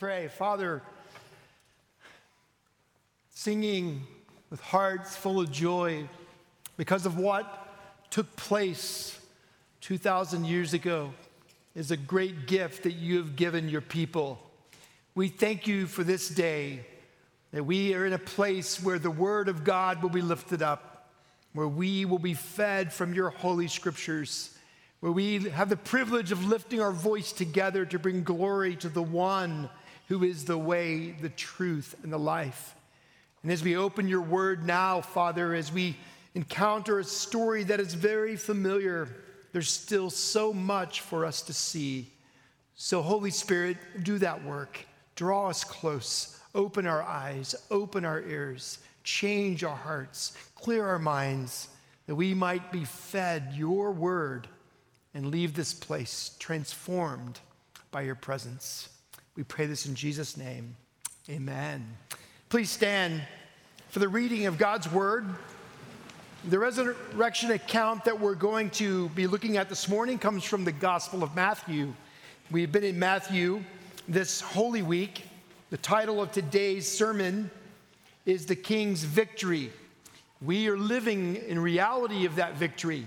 pray. Father, singing with hearts full of joy because of what took place 2,000 years ago is a great gift that you have given your people. We thank you for this day, that we are in a place where the Word of God will be lifted up, where we will be fed from your holy scriptures where we have the privilege of lifting our voice together to bring glory to the one who is the way, the truth, and the life. And as we open your word now, Father, as we encounter a story that is very familiar, there's still so much for us to see. So, Holy Spirit, do that work. Draw us close. Open our eyes, open our ears, change our hearts, clear our minds, that we might be fed your word and leave this place transformed by your presence. We pray this in Jesus' name. Amen. Please stand for the reading of God's word. The resurrection account that we're going to be looking at this morning comes from the Gospel of Matthew. We've been in Matthew this Holy Week. The title of today's sermon is The King's Victory. We are living in reality of that victory.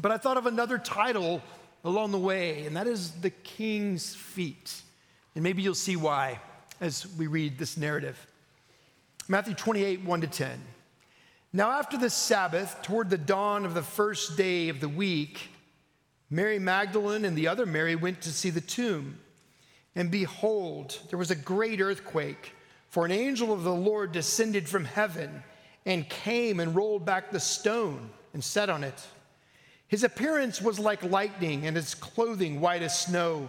But I thought of another title along the way, and that is The King's Feet. And maybe you'll see why as we read this narrative. Matthew 28, 1 to 10. Now, after the Sabbath, toward the dawn of the first day of the week, Mary Magdalene and the other Mary went to see the tomb. And behold, there was a great earthquake, for an angel of the Lord descended from heaven and came and rolled back the stone and sat on it. His appearance was like lightning, and his clothing white as snow.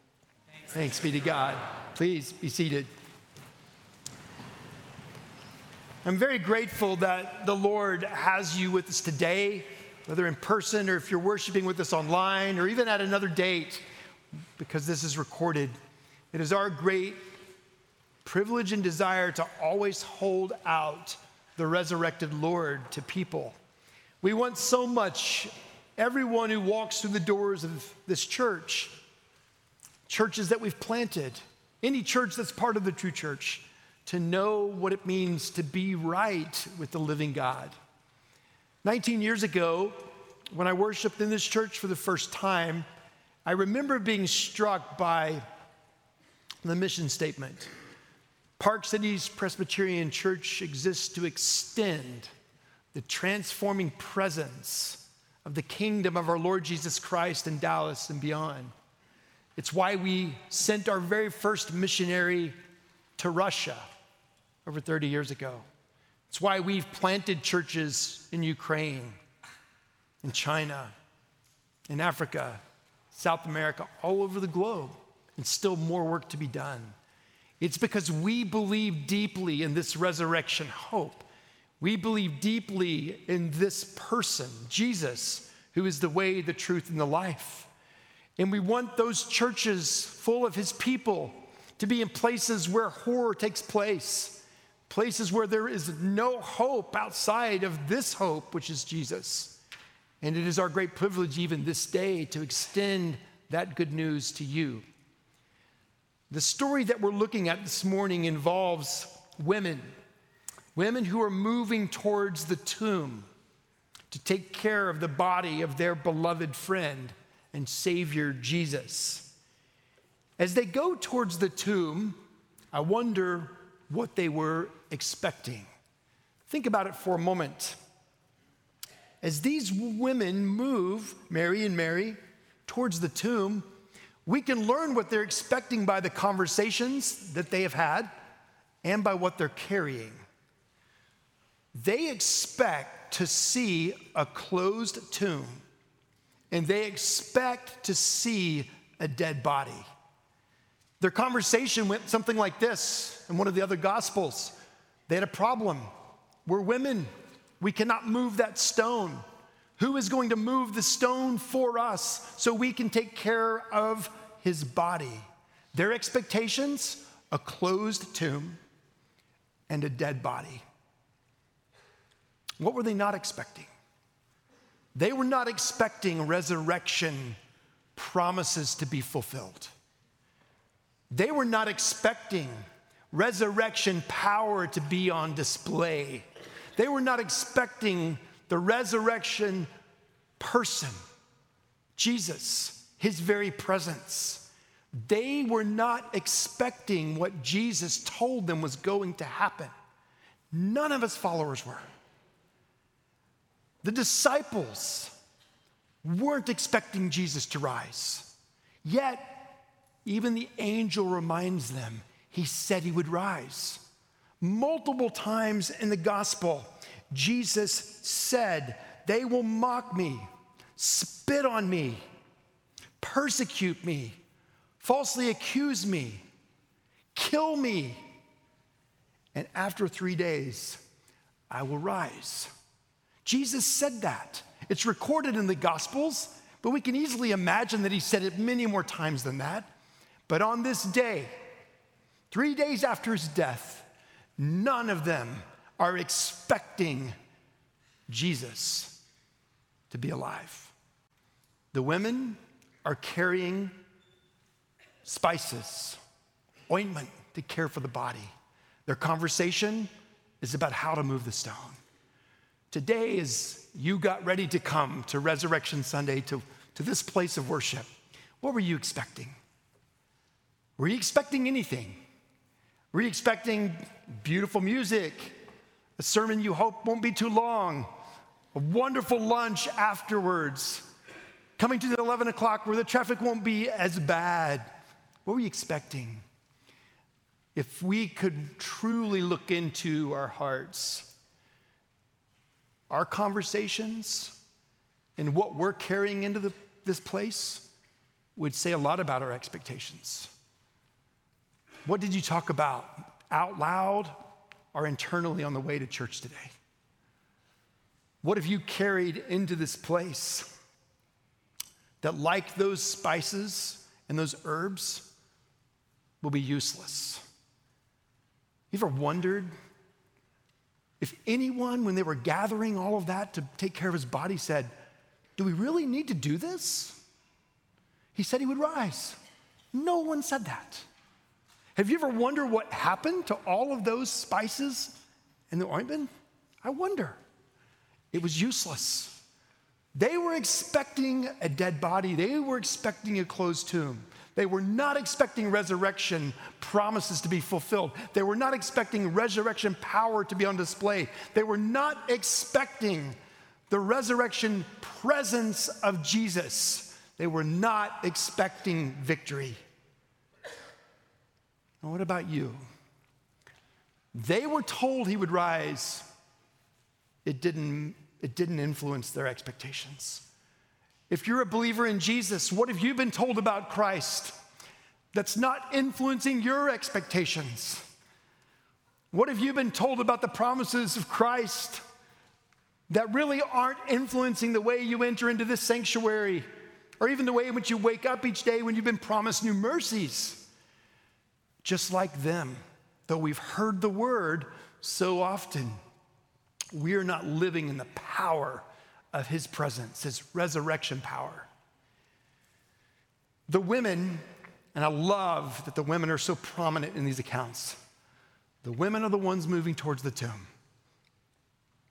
Thanks be to God. Please be seated. I'm very grateful that the Lord has you with us today, whether in person or if you're worshiping with us online or even at another date, because this is recorded. It is our great privilege and desire to always hold out the resurrected Lord to people. We want so much everyone who walks through the doors of this church churches that we've planted, any church that's part of the true church, to know what it means to be right with the living God. 19 years ago, when I worshiped in this church for the first time, I remember being struck by the mission statement. Park Cities Presbyterian Church exists to extend the transforming presence of the kingdom of our Lord Jesus Christ in Dallas and beyond. It's why we sent our very first missionary to Russia over 30 years ago. It's why we've planted churches in Ukraine, in China, in Africa, South America, all over the globe, and still more work to be done. It's because we believe deeply in this resurrection hope. We believe deeply in this person, Jesus, who is the way, the truth, and the life. And we want those churches full of his people to be in places where horror takes place, places where there is no hope outside of this hope, which is Jesus. And it is our great privilege, even this day, to extend that good news to you. The story that we're looking at this morning involves women, women who are moving towards the tomb to take care of the body of their beloved friend and Savior Jesus. As they go towards the tomb, I wonder what they were expecting. Think about it for a moment. As these women move, Mary and Mary, towards the tomb, we can learn what they're expecting by the conversations that they have had and by what they're carrying. They expect to see a closed tomb and they expect to see a dead body. Their conversation went something like this in one of the other gospels. They had a problem. We're women. We cannot move that stone. Who is going to move the stone for us so we can take care of his body? Their expectations a closed tomb and a dead body. What were they not expecting? They were not expecting resurrection promises to be fulfilled. They were not expecting resurrection power to be on display. They were not expecting the resurrection person, Jesus, his very presence. They were not expecting what Jesus told them was going to happen. None of his followers were. The disciples weren't expecting Jesus to rise. Yet, even the angel reminds them he said he would rise. Multiple times in the gospel, Jesus said, They will mock me, spit on me, persecute me, falsely accuse me, kill me, and after three days, I will rise. Jesus said that. It's recorded in the Gospels, but we can easily imagine that he said it many more times than that. But on this day, three days after his death, none of them are expecting Jesus to be alive. The women are carrying spices, ointment to care for the body. Their conversation is about how to move the stone. Today, as you got ready to come to Resurrection Sunday, to, to this place of worship, what were you expecting? Were you expecting anything? Were you expecting beautiful music, a sermon you hope won't be too long, a wonderful lunch afterwards, coming to the 11 o'clock where the traffic won't be as bad? What were you expecting? If we could truly look into our hearts, our conversations and what we're carrying into the, this place would say a lot about our expectations. What did you talk about out loud or internally on the way to church today? What have you carried into this place that, like those spices and those herbs, will be useless? You ever wondered if anyone, when they were gathering all of that to take care of his body, said, Do we really need to do this? He said he would rise. No one said that. Have you ever wondered what happened to all of those spices and the ointment? I wonder. It was useless. They were expecting a dead body, they were expecting a closed tomb. They were not expecting resurrection promises to be fulfilled. They were not expecting resurrection power to be on display. They were not expecting the resurrection presence of Jesus. They were not expecting victory. And what about you? They were told he would rise. It didn't, it didn't influence their expectations. If you're a believer in Jesus, what have you been told about Christ that's not influencing your expectations? What have you been told about the promises of Christ that really aren't influencing the way you enter into this sanctuary or even the way in which you wake up each day when you've been promised new mercies? Just like them, though we've heard the word so often, we are not living in the power of his presence, his resurrection power. The women, and I love that the women are so prominent in these accounts, the women are the ones moving towards the tomb.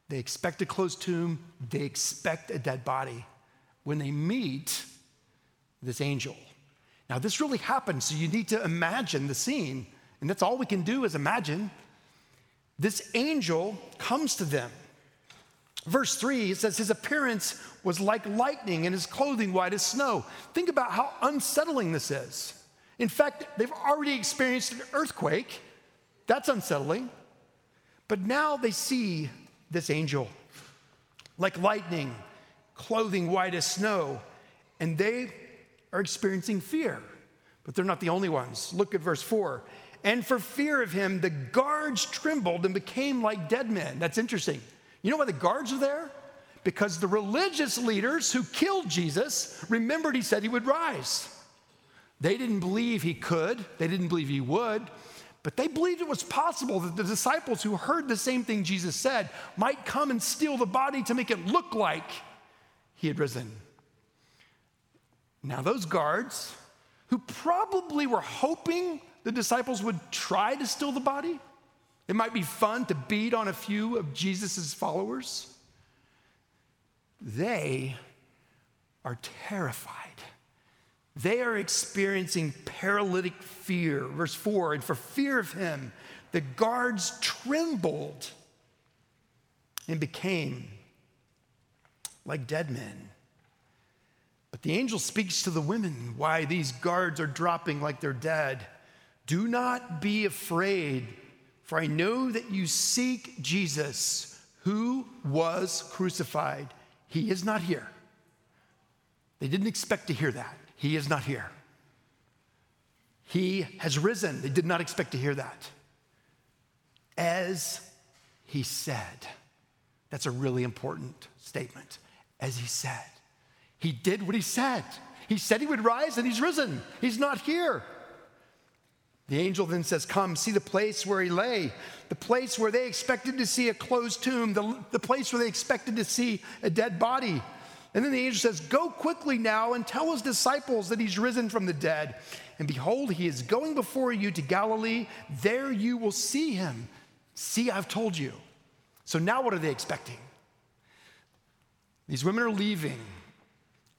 They expect a closed tomb, they expect a dead body when they meet this angel. Now, this really happened, so you need to imagine the scene And that's all we can do is imagine. This angel comes to them. Verse 3, it says, His appearance was like lightning and his clothing white as snow. Think about how unsettling this is. In fact, they've already experienced an earthquake. That's unsettling. But now they see this angel like lightning, clothing white as snow, and they are experiencing fear. But they're not the only ones. Look at verse 4. And for fear of him, the guards trembled and became like dead men. That's interesting. You know why the guards are there? Because the religious leaders who killed Jesus remembered he said he would rise. They didn't believe he could, they didn't believe he would, but they believed it was possible that the disciples who heard the same thing Jesus said might come and steal the body to make it look like he had risen. Now, those guards, who probably were hoping the disciples would try to steal the body, it might be fun to beat on a few of Jesus' followers. They are terrified. They are experiencing paralytic fear. Verse 4 And for fear of him, the guards trembled and became like dead men. But the angel speaks to the women why these guards are dropping like they're dead. Do not be afraid. For I know that you seek Jesus, who was crucified. He is not here. They didn't expect to hear that. He is not here. He has risen. They did not expect to hear that. As he said. That's a really important statement. As he said. He did what he said. He said he would rise and he's risen. He's not here. The angel then says, Come, see the place where he lay, the place where they expected to see a closed tomb, the, the place where they expected to see a dead body. And then the angel says, Go quickly now and tell his disciples that he's risen from the dead. And behold, he is going before you to Galilee. There you will see him. See, I've told you. So now what are they expecting? These women are leaving,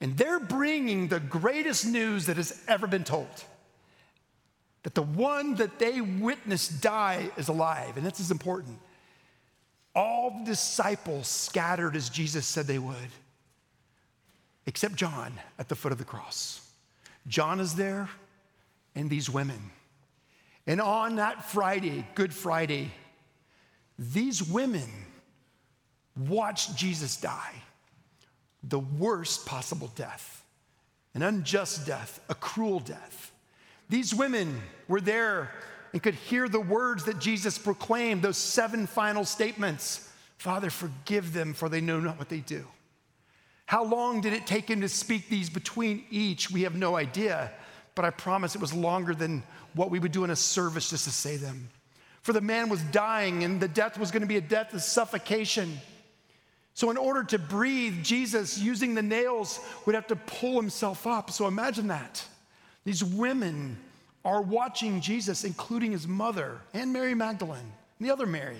and they're bringing the greatest news that has ever been told that the one that they witnessed die is alive. And this is important. All the disciples scattered as Jesus said they would, except John at the foot of the cross. John is there, and these women. And on that Friday, Good Friday, these women watched Jesus die the worst possible death, an unjust death, a cruel death. These women were there and could hear the words that Jesus proclaimed, those seven final statements Father, forgive them, for they know not what they do. How long did it take him to speak these between each? We have no idea, but I promise it was longer than what we would do in a service just to say them. For the man was dying, and the death was going to be a death of suffocation. So, in order to breathe, Jesus, using the nails, would have to pull himself up. So, imagine that. These women are watching Jesus, including his mother and Mary Magdalene and the other Mary.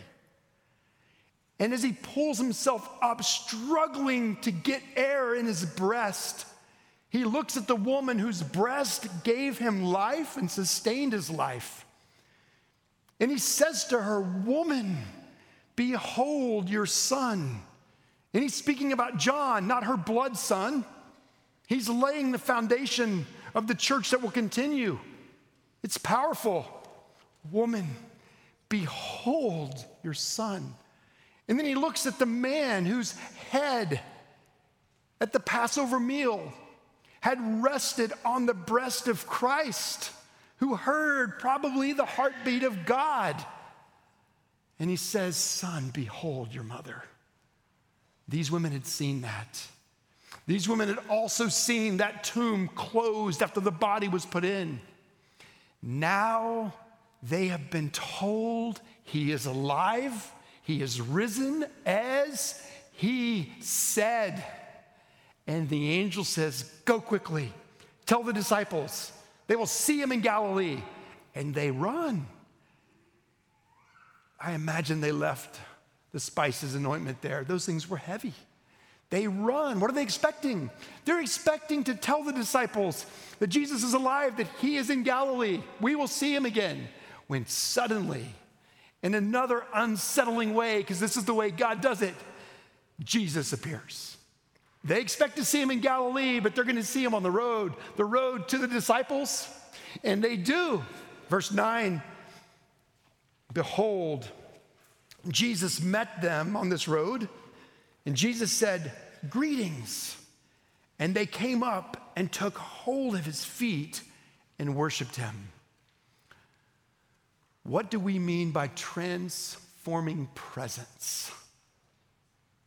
And as he pulls himself up, struggling to get air in his breast, he looks at the woman whose breast gave him life and sustained his life. And he says to her, Woman, behold your son. And he's speaking about John, not her blood son. He's laying the foundation of the church that will continue. It's powerful. Woman, behold your son. And then he looks at the man whose head at the Passover meal had rested on the breast of Christ, who heard probably the heartbeat of God. And he says, Son, behold your mother. These women had seen that. These women had also seen that tomb closed after the body was put in. Now they have been told he is alive, he is risen as he said. And the angel says, Go quickly, tell the disciples, they will see him in Galilee. And they run. I imagine they left the spices and ointment there. Those things were heavy. They run. What are they expecting? They're expecting to tell the disciples that Jesus is alive, that he is in Galilee. We will see him again. when suddenly, in another unsettling way, because this is the way God does it, Jesus appears. They expect to see him in Galilee, but they're going to see him on the road, the road to the disciples. And they do. Verse 9 Behold, Jesus met them on this road, and Jesus said, Greetings. And they came up and took hold of his feet and worshiped him. What do we mean by transforming presence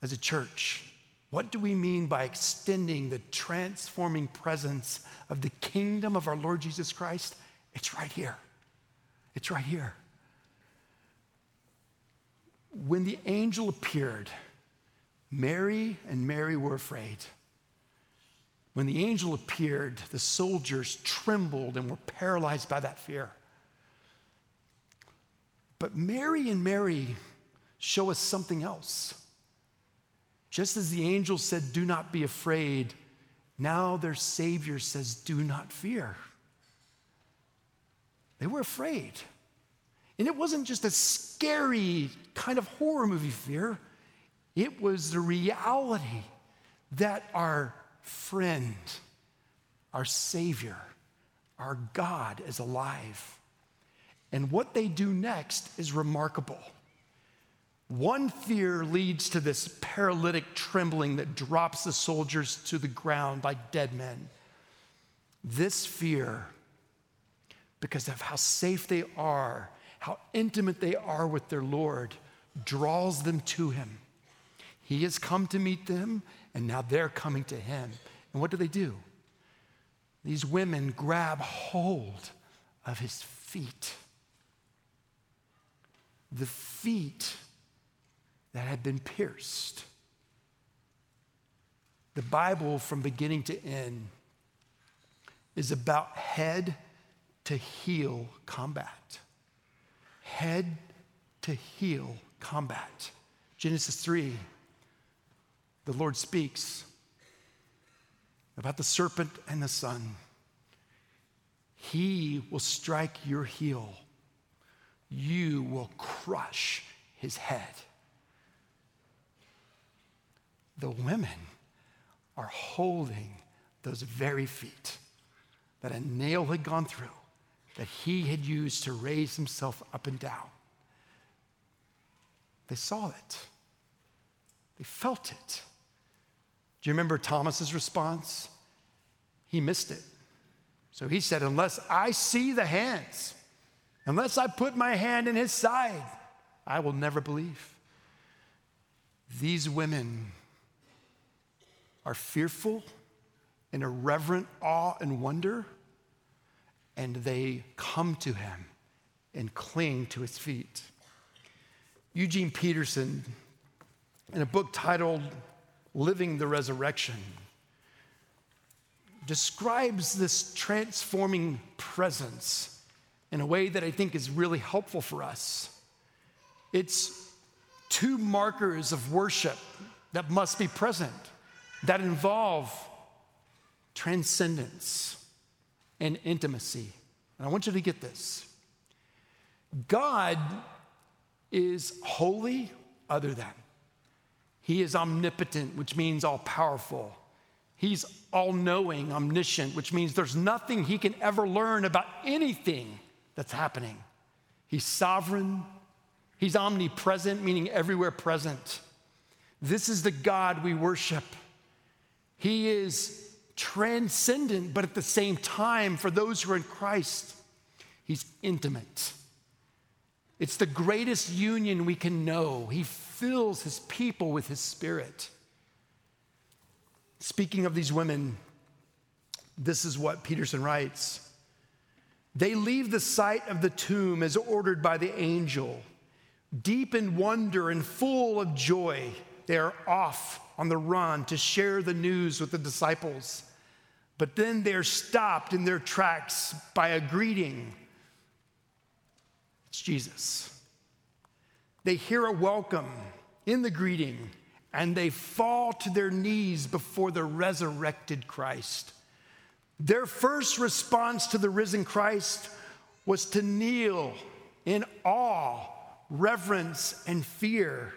as a church? What do we mean by extending the transforming presence of the kingdom of our Lord Jesus Christ? It's right here. It's right here. When the angel appeared, Mary and Mary were afraid. When the angel appeared, the soldiers trembled and were paralyzed by that fear. But Mary and Mary show us something else. Just as the angel said, Do not be afraid, now their Savior says, Do not fear. They were afraid. And it wasn't just a scary kind of horror movie fear, it was the reality that our friend, our Savior, our God is alive. And what they do next is remarkable. One fear leads to this paralytic trembling that drops the soldiers to the ground like dead men. This fear, because of how safe they are, how intimate they are with their Lord, draws them to Him. He has come to meet them, and now they're coming to Him. And what do they do? These women grab hold of His feet. The feet that had been pierced. The Bible, from beginning to end, is about head to heel combat. Head to heel combat. Genesis 3, the Lord speaks about the serpent and the son. He will strike your heel, you will crush his head the women are holding those very feet that a nail had gone through, that he had used to raise himself up and down. They saw it, they felt it. Do you remember Thomas's response? He missed it. So he said, Unless I see the hands, unless I put my hand in his side, I will never believe. These women are fearful in a reverent awe and wonder, and they come to him and cling to his feet. Eugene Peterson, in a book titled Living the Resurrection, describes this transforming presence in a way that I think is really helpful for us. It's two markers of worship that must be present that involve transcendence and intimacy. And I want you to get this God is holy, other than. He is omnipotent, which means all powerful. He's all knowing, omniscient, which means there's nothing he can ever learn about anything that's happening. He's sovereign, he's omnipresent, meaning everywhere present. This is the God we worship. He is transcendent, but at the same time, for those who are in Christ, He's intimate. It's the greatest union we can know. He fills His people with His Spirit. Speaking of these women, this is what Peterson writes. They leave the site of the tomb as ordered by the angel. Deep in wonder and full of joy, they are off on the run to share the news with the disciples. But then they're stopped in their tracks by a greeting. It's Jesus. They hear a welcome in the greeting and they fall to their knees before the resurrected Christ. Their first response to the risen Christ was to kneel in awe, reverence, and fear.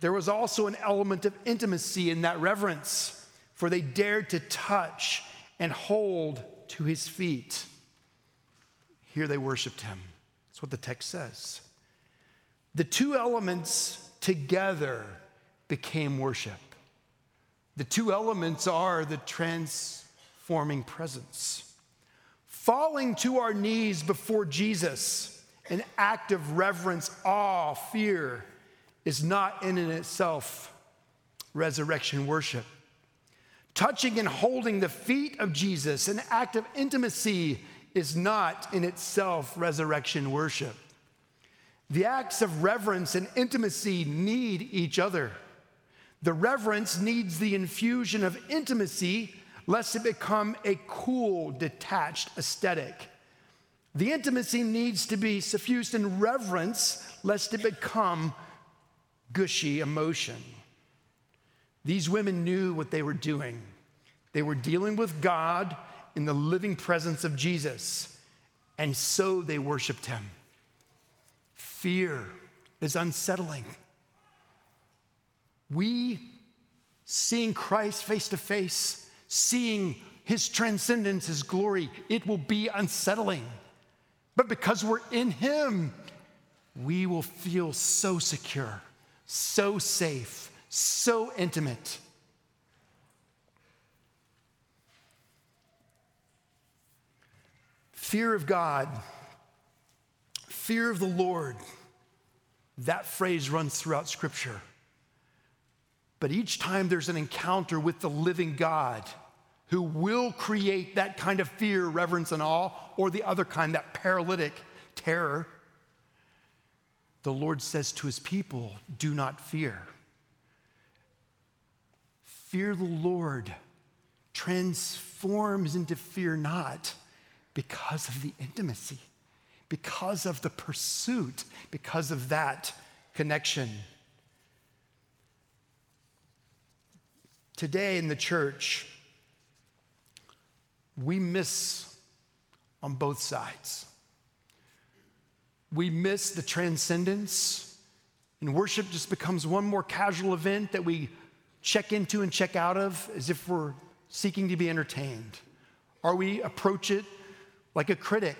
There was also an element of intimacy in that reverence, for they dared to touch and hold to his feet. Here they worshiped him. That's what the text says. The two elements together became worship. The two elements are the transforming presence. Falling to our knees before Jesus, an act of reverence, awe, fear, is not in and itself resurrection worship. Touching and holding the feet of Jesus, an act of intimacy, is not in itself resurrection worship. The acts of reverence and intimacy need each other. The reverence needs the infusion of intimacy, lest it become a cool, detached aesthetic. The intimacy needs to be suffused in reverence, lest it become gushy emotion. These women knew what they were doing. They were dealing with God in the living presence of Jesus, and so they worshiped him. Fear is unsettling. We, seeing Christ face to face, seeing his transcendence, his glory, it will be unsettling. But because we're in him, we will feel so secure so safe, so intimate. Fear of God, fear of the Lord, that phrase runs throughout Scripture. But each time there's an encounter with the living God who will create that kind of fear, reverence, and awe, or the other kind, that paralytic terror, the Lord says to his people, Do not fear. Fear the Lord transforms into fear not because of the intimacy, because of the pursuit, because of that connection. Today in the church, we miss on both sides we miss the transcendence, and worship just becomes one more casual event that we check into and check out of as if we're seeking to be entertained. Or we approach it like a critic,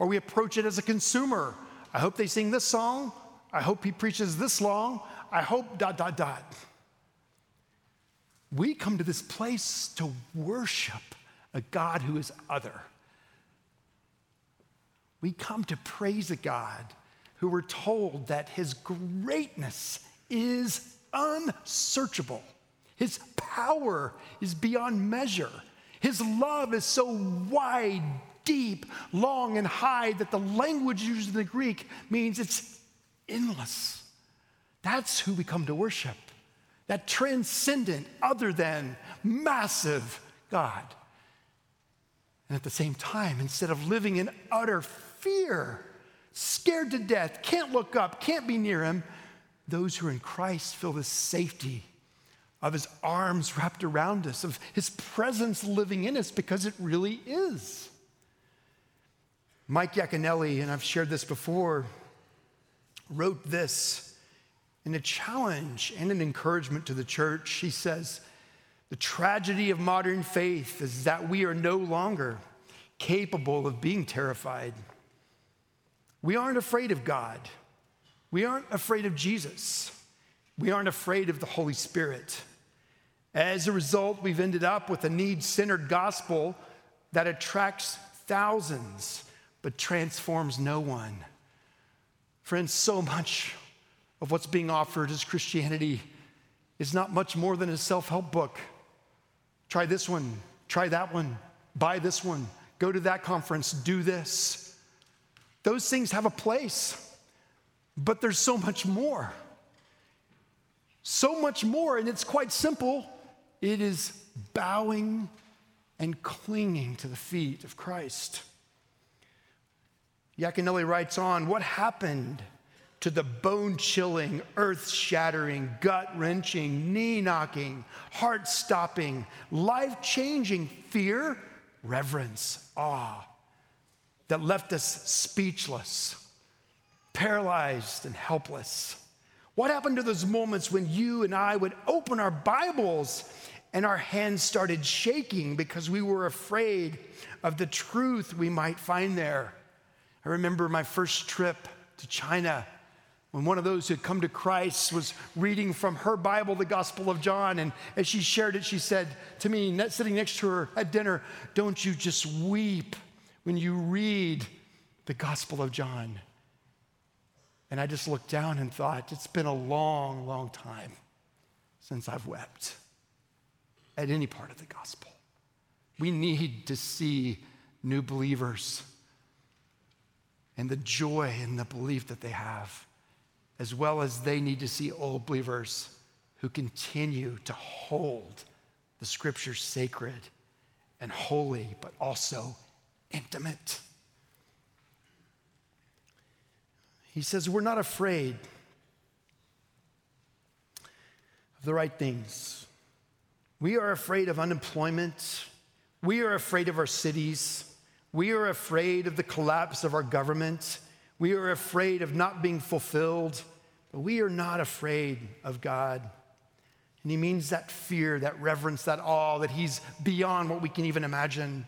or we approach it as a consumer. I hope they sing this song. I hope he preaches this long. I hope dot, dot, dot. We come to this place to worship a God who is other. We come to praise a God who we're told that his greatness is unsearchable. His power is beyond measure. His love is so wide, deep, long, and high that the language used in the Greek means it's endless. That's who we come to worship that transcendent, other than, massive God. And at the same time, instead of living in utter fear, scared to death, can't look up, can't be near him. Those who are in Christ feel the safety of his arms wrapped around us, of his presence living in us, because it really is. Mike Yaconelli, and I've shared this before, wrote this in a challenge and an encouragement to the church. He says, The tragedy of modern faith is that we are no longer capable of being terrified. We aren't afraid of God. We aren't afraid of Jesus. We aren't afraid of the Holy Spirit. As a result, we've ended up with a need centered gospel that attracts thousands but transforms no one. Friends, so much of what's being offered as Christianity is not much more than a self help book. Try this one, try that one, buy this one, go to that conference, do this. Those things have a place, but there's so much more. So much more, and it's quite simple. It is bowing and clinging to the feet of Christ. Yaconelli writes on What happened to the bone chilling, earth shattering, gut wrenching, knee knocking, heart stopping, life changing fear, reverence, awe, that left us speechless, paralyzed, and helpless? What happened to those moments when you and I would open our Bibles and our hands started shaking because we were afraid of the truth we might find there? I remember my first trip to China when one of those who had come to Christ was reading from her Bible, the Gospel of John. And as she shared it, she said to me, sitting next to her at dinner, Don't you just weep when you read the Gospel of John. And I just looked down and thought, It's been a long, long time since I've wept at any part of the gospel. We need to see new believers and the joy and the belief that they have, as well as they need to see old believers who continue to hold the scriptures sacred and holy, but also intimate. He says, We're not afraid of the right things. We are afraid of unemployment. We are afraid of our cities. We are afraid of the collapse of our government. We are afraid of not being fulfilled, but we are not afraid of God. And he means that fear, that reverence, that awe, that he's beyond what we can even imagine.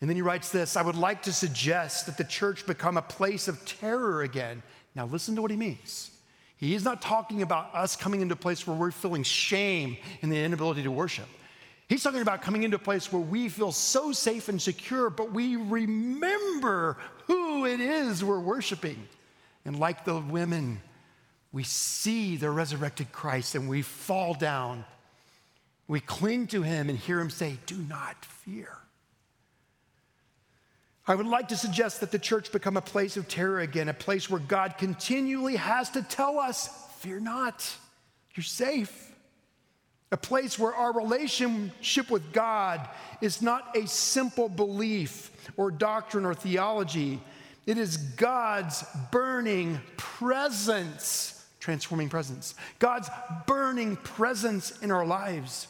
And then he writes this I would like to suggest that the church become a place of terror again. Now, listen to what he means. He is not talking about us coming into a place where we're feeling shame in the inability to worship. He's talking about coming into a place where we feel so safe and secure, but we remember who it is we're worshiping. And like the women, we see the resurrected Christ and we fall down. We cling to him and hear him say, Do not fear. I would like to suggest that the church become a place of terror again, a place where God continually has to tell us, Fear not, you're safe a place where our relationship with God is not a simple belief or doctrine or theology. It is God's burning presence, transforming presence, God's burning presence in our lives.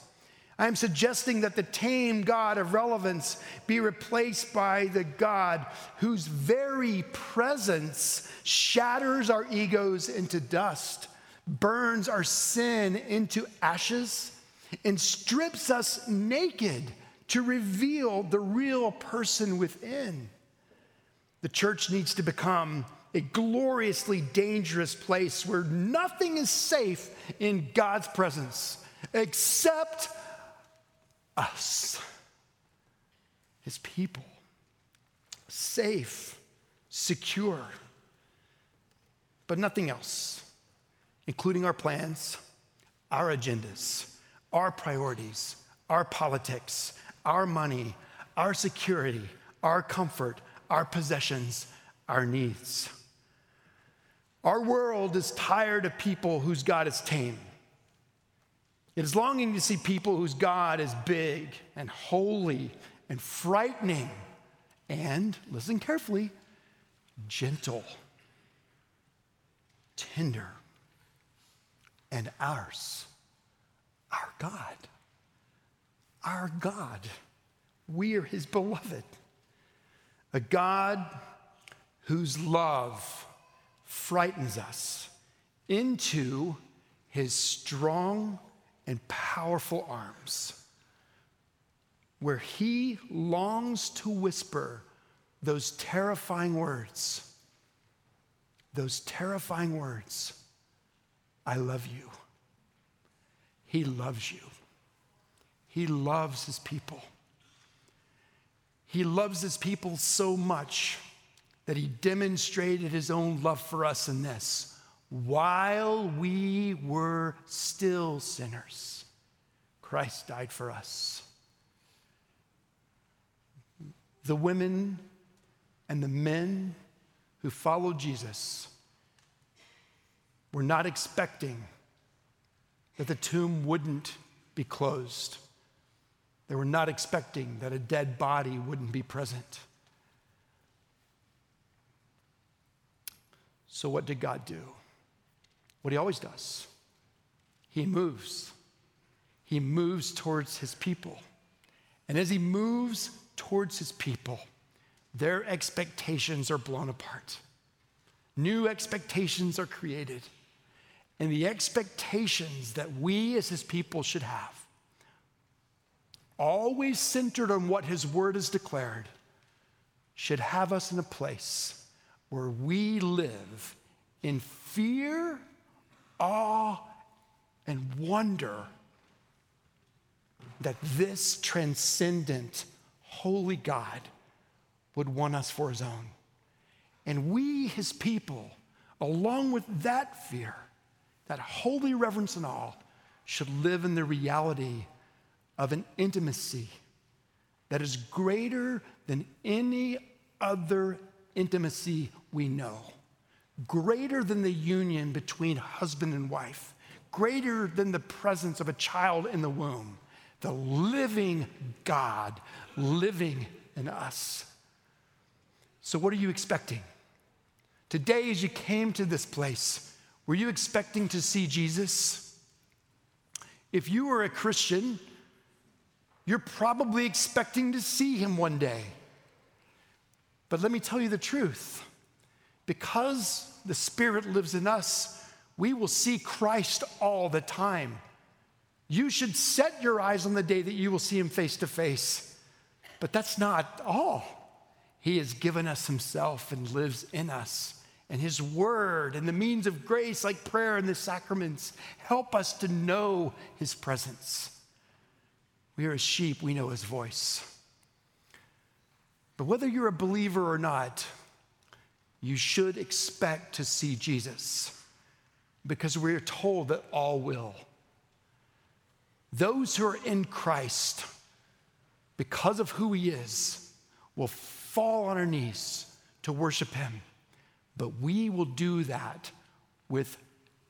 I am suggesting that the tame God of relevance be replaced by the God whose very presence shatters our egos into dust, burns our sin into ashes, and strips us naked to reveal the real person within. The church needs to become a gloriously dangerous place where nothing is safe in God's presence except us, His people. Safe, secure, but nothing else, including our plans, our agendas our priorities, our politics, our money, our security, our comfort, our possessions, our needs. Our world is tired of people whose God is tame. It is longing to see people whose God is big and holy and frightening and, listen carefully, gentle, tender, and ours our God. Our God. We are his beloved. A God whose love frightens us into his strong and powerful arms, where he longs to whisper those terrifying words. Those terrifying words I love you. He loves you. He loves his people. He loves his people so much that he demonstrated his own love for us in this. While we were still sinners, Christ died for us. The women and the men who followed Jesus were not expecting that the tomb wouldn't be closed. They were not expecting that a dead body wouldn't be present. So, what did God do? What he always does He moves. He moves towards his people. And as he moves towards his people, their expectations are blown apart. New expectations are created. And the expectations that we as his people should have, always centered on what his word has declared, should have us in a place where we live in fear, awe, and wonder that this transcendent, holy God would want us for his own. And we, his people, along with that fear, that holy reverence and awe, should live in the reality of an intimacy that is greater than any other intimacy we know, greater than the union between husband and wife, greater than the presence of a child in the womb, the living God living in us. So, what are you expecting? Today, as you came to this place, were you expecting to see Jesus? If you were a Christian, you're probably expecting to see him one day. But let me tell you the truth because the Spirit lives in us, we will see Christ all the time. You should set your eyes on the day that you will see him face to face. But that's not all. He has given us himself and lives in us. And his word and the means of grace, like prayer and the sacraments, help us to know his presence. We are as sheep, we know his voice. But whether you're a believer or not, you should expect to see Jesus because we're told that all will. Those who are in Christ, because of who he is, will fall on our knees to worship him. But we will do that with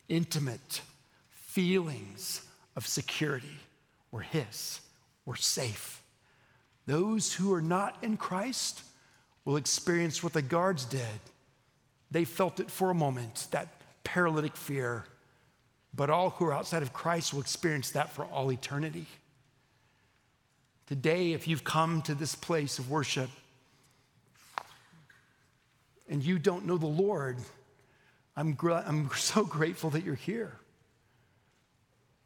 intimate feelings of security. We're his we're safe. Those who are not in Christ will experience what the guards did. They felt it for a moment, that paralytic fear. But all who are outside of Christ will experience that for all eternity. Today, if you've come to this place of worship and you don't know the Lord, I'm, gr- I'm so grateful that you're here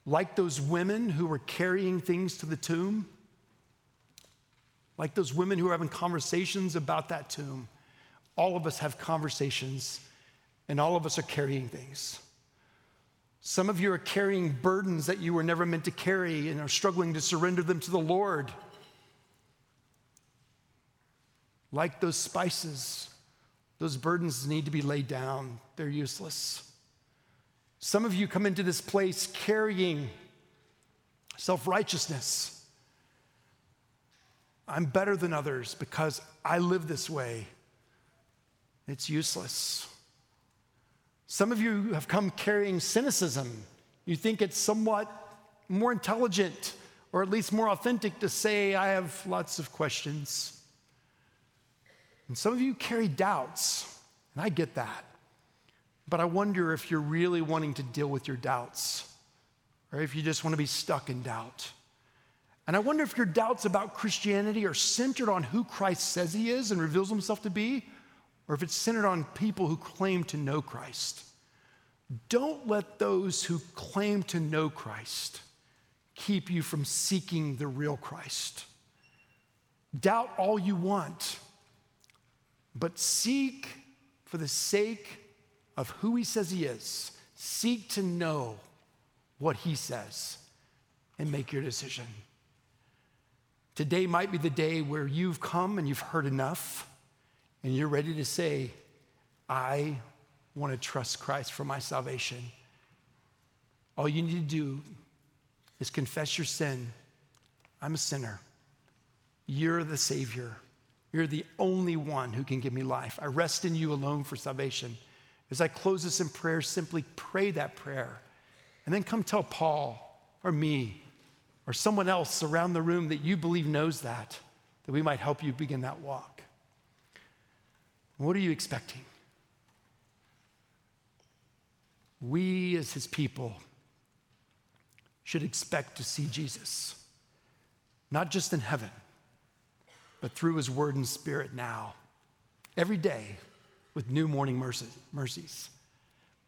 like those women who were carrying things to the tomb, like those women who were having conversations about that tomb. All of us have conversations, and all of us are carrying things. Some of you are carrying burdens that you were never meant to carry and are struggling to surrender them to the Lord. Like those spices, those burdens need to be laid down, they're useless. Some of you come into this place carrying self righteousness. I'm better than others because I live this way. It's useless. Some of you have come carrying cynicism. You think it's somewhat more intelligent or at least more authentic to say, I have lots of questions. And some of you carry doubts, and I get that. But I wonder if you're really wanting to deal with your doubts or if you just want to be stuck in doubt. And I wonder if your doubts about Christianity are centered on who Christ says he is and reveals himself to be, or if it's centered on people who claim to know Christ. Don't let those who claim to know Christ keep you from seeking the real Christ. Doubt all you want, but seek for the sake of who he says he is. Seek to know what he says and make your decision. Today might be the day where you've come and you've heard enough and you're ready to say, I want to trust Christ for my salvation. All you need to do is confess your sin. I'm a sinner. You're the Savior. You're the only one who can give me life. I rest in you alone for salvation. As I close this in prayer, simply pray that prayer. And then come tell Paul or me or someone else around the room that you believe knows that, that we might help you begin that walk. What are you expecting? We, as his people, should expect to see Jesus, not just in heaven, but through his word and spirit now every day with new morning mercies.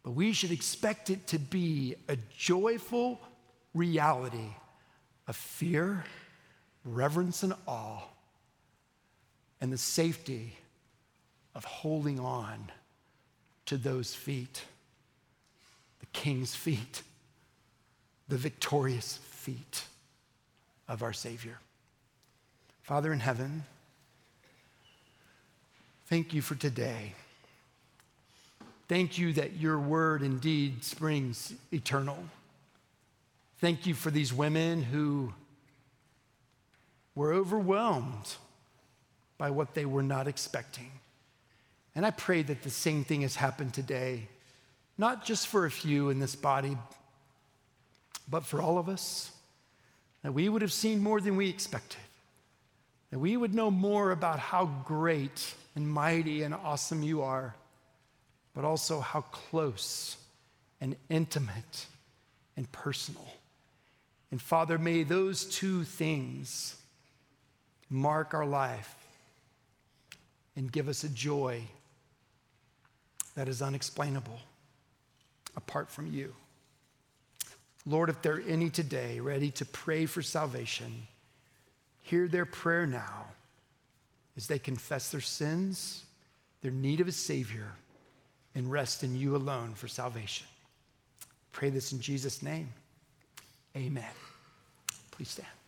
But we should expect it to be a joyful reality of fear, reverence, and awe, and the safety of holding on to those feet, the King's feet, the victorious feet of our Savior. Father in heaven, thank you for today. Thank you that your word indeed springs eternal. Thank you for these women who were overwhelmed by what they were not expecting. And I pray that the same thing has happened today, not just for a few in this body, but for all of us, that we would have seen more than we expected, that we would know more about how great and mighty and awesome you are but also how close and intimate and personal. And Father, may those two things mark our life and give us a joy that is unexplainable apart from you. Lord, if there are any today ready to pray for salvation, hear their prayer now as they confess their sins, their need of a Savior and rest in you alone for salvation. Pray this in Jesus' name. Amen. Please stand.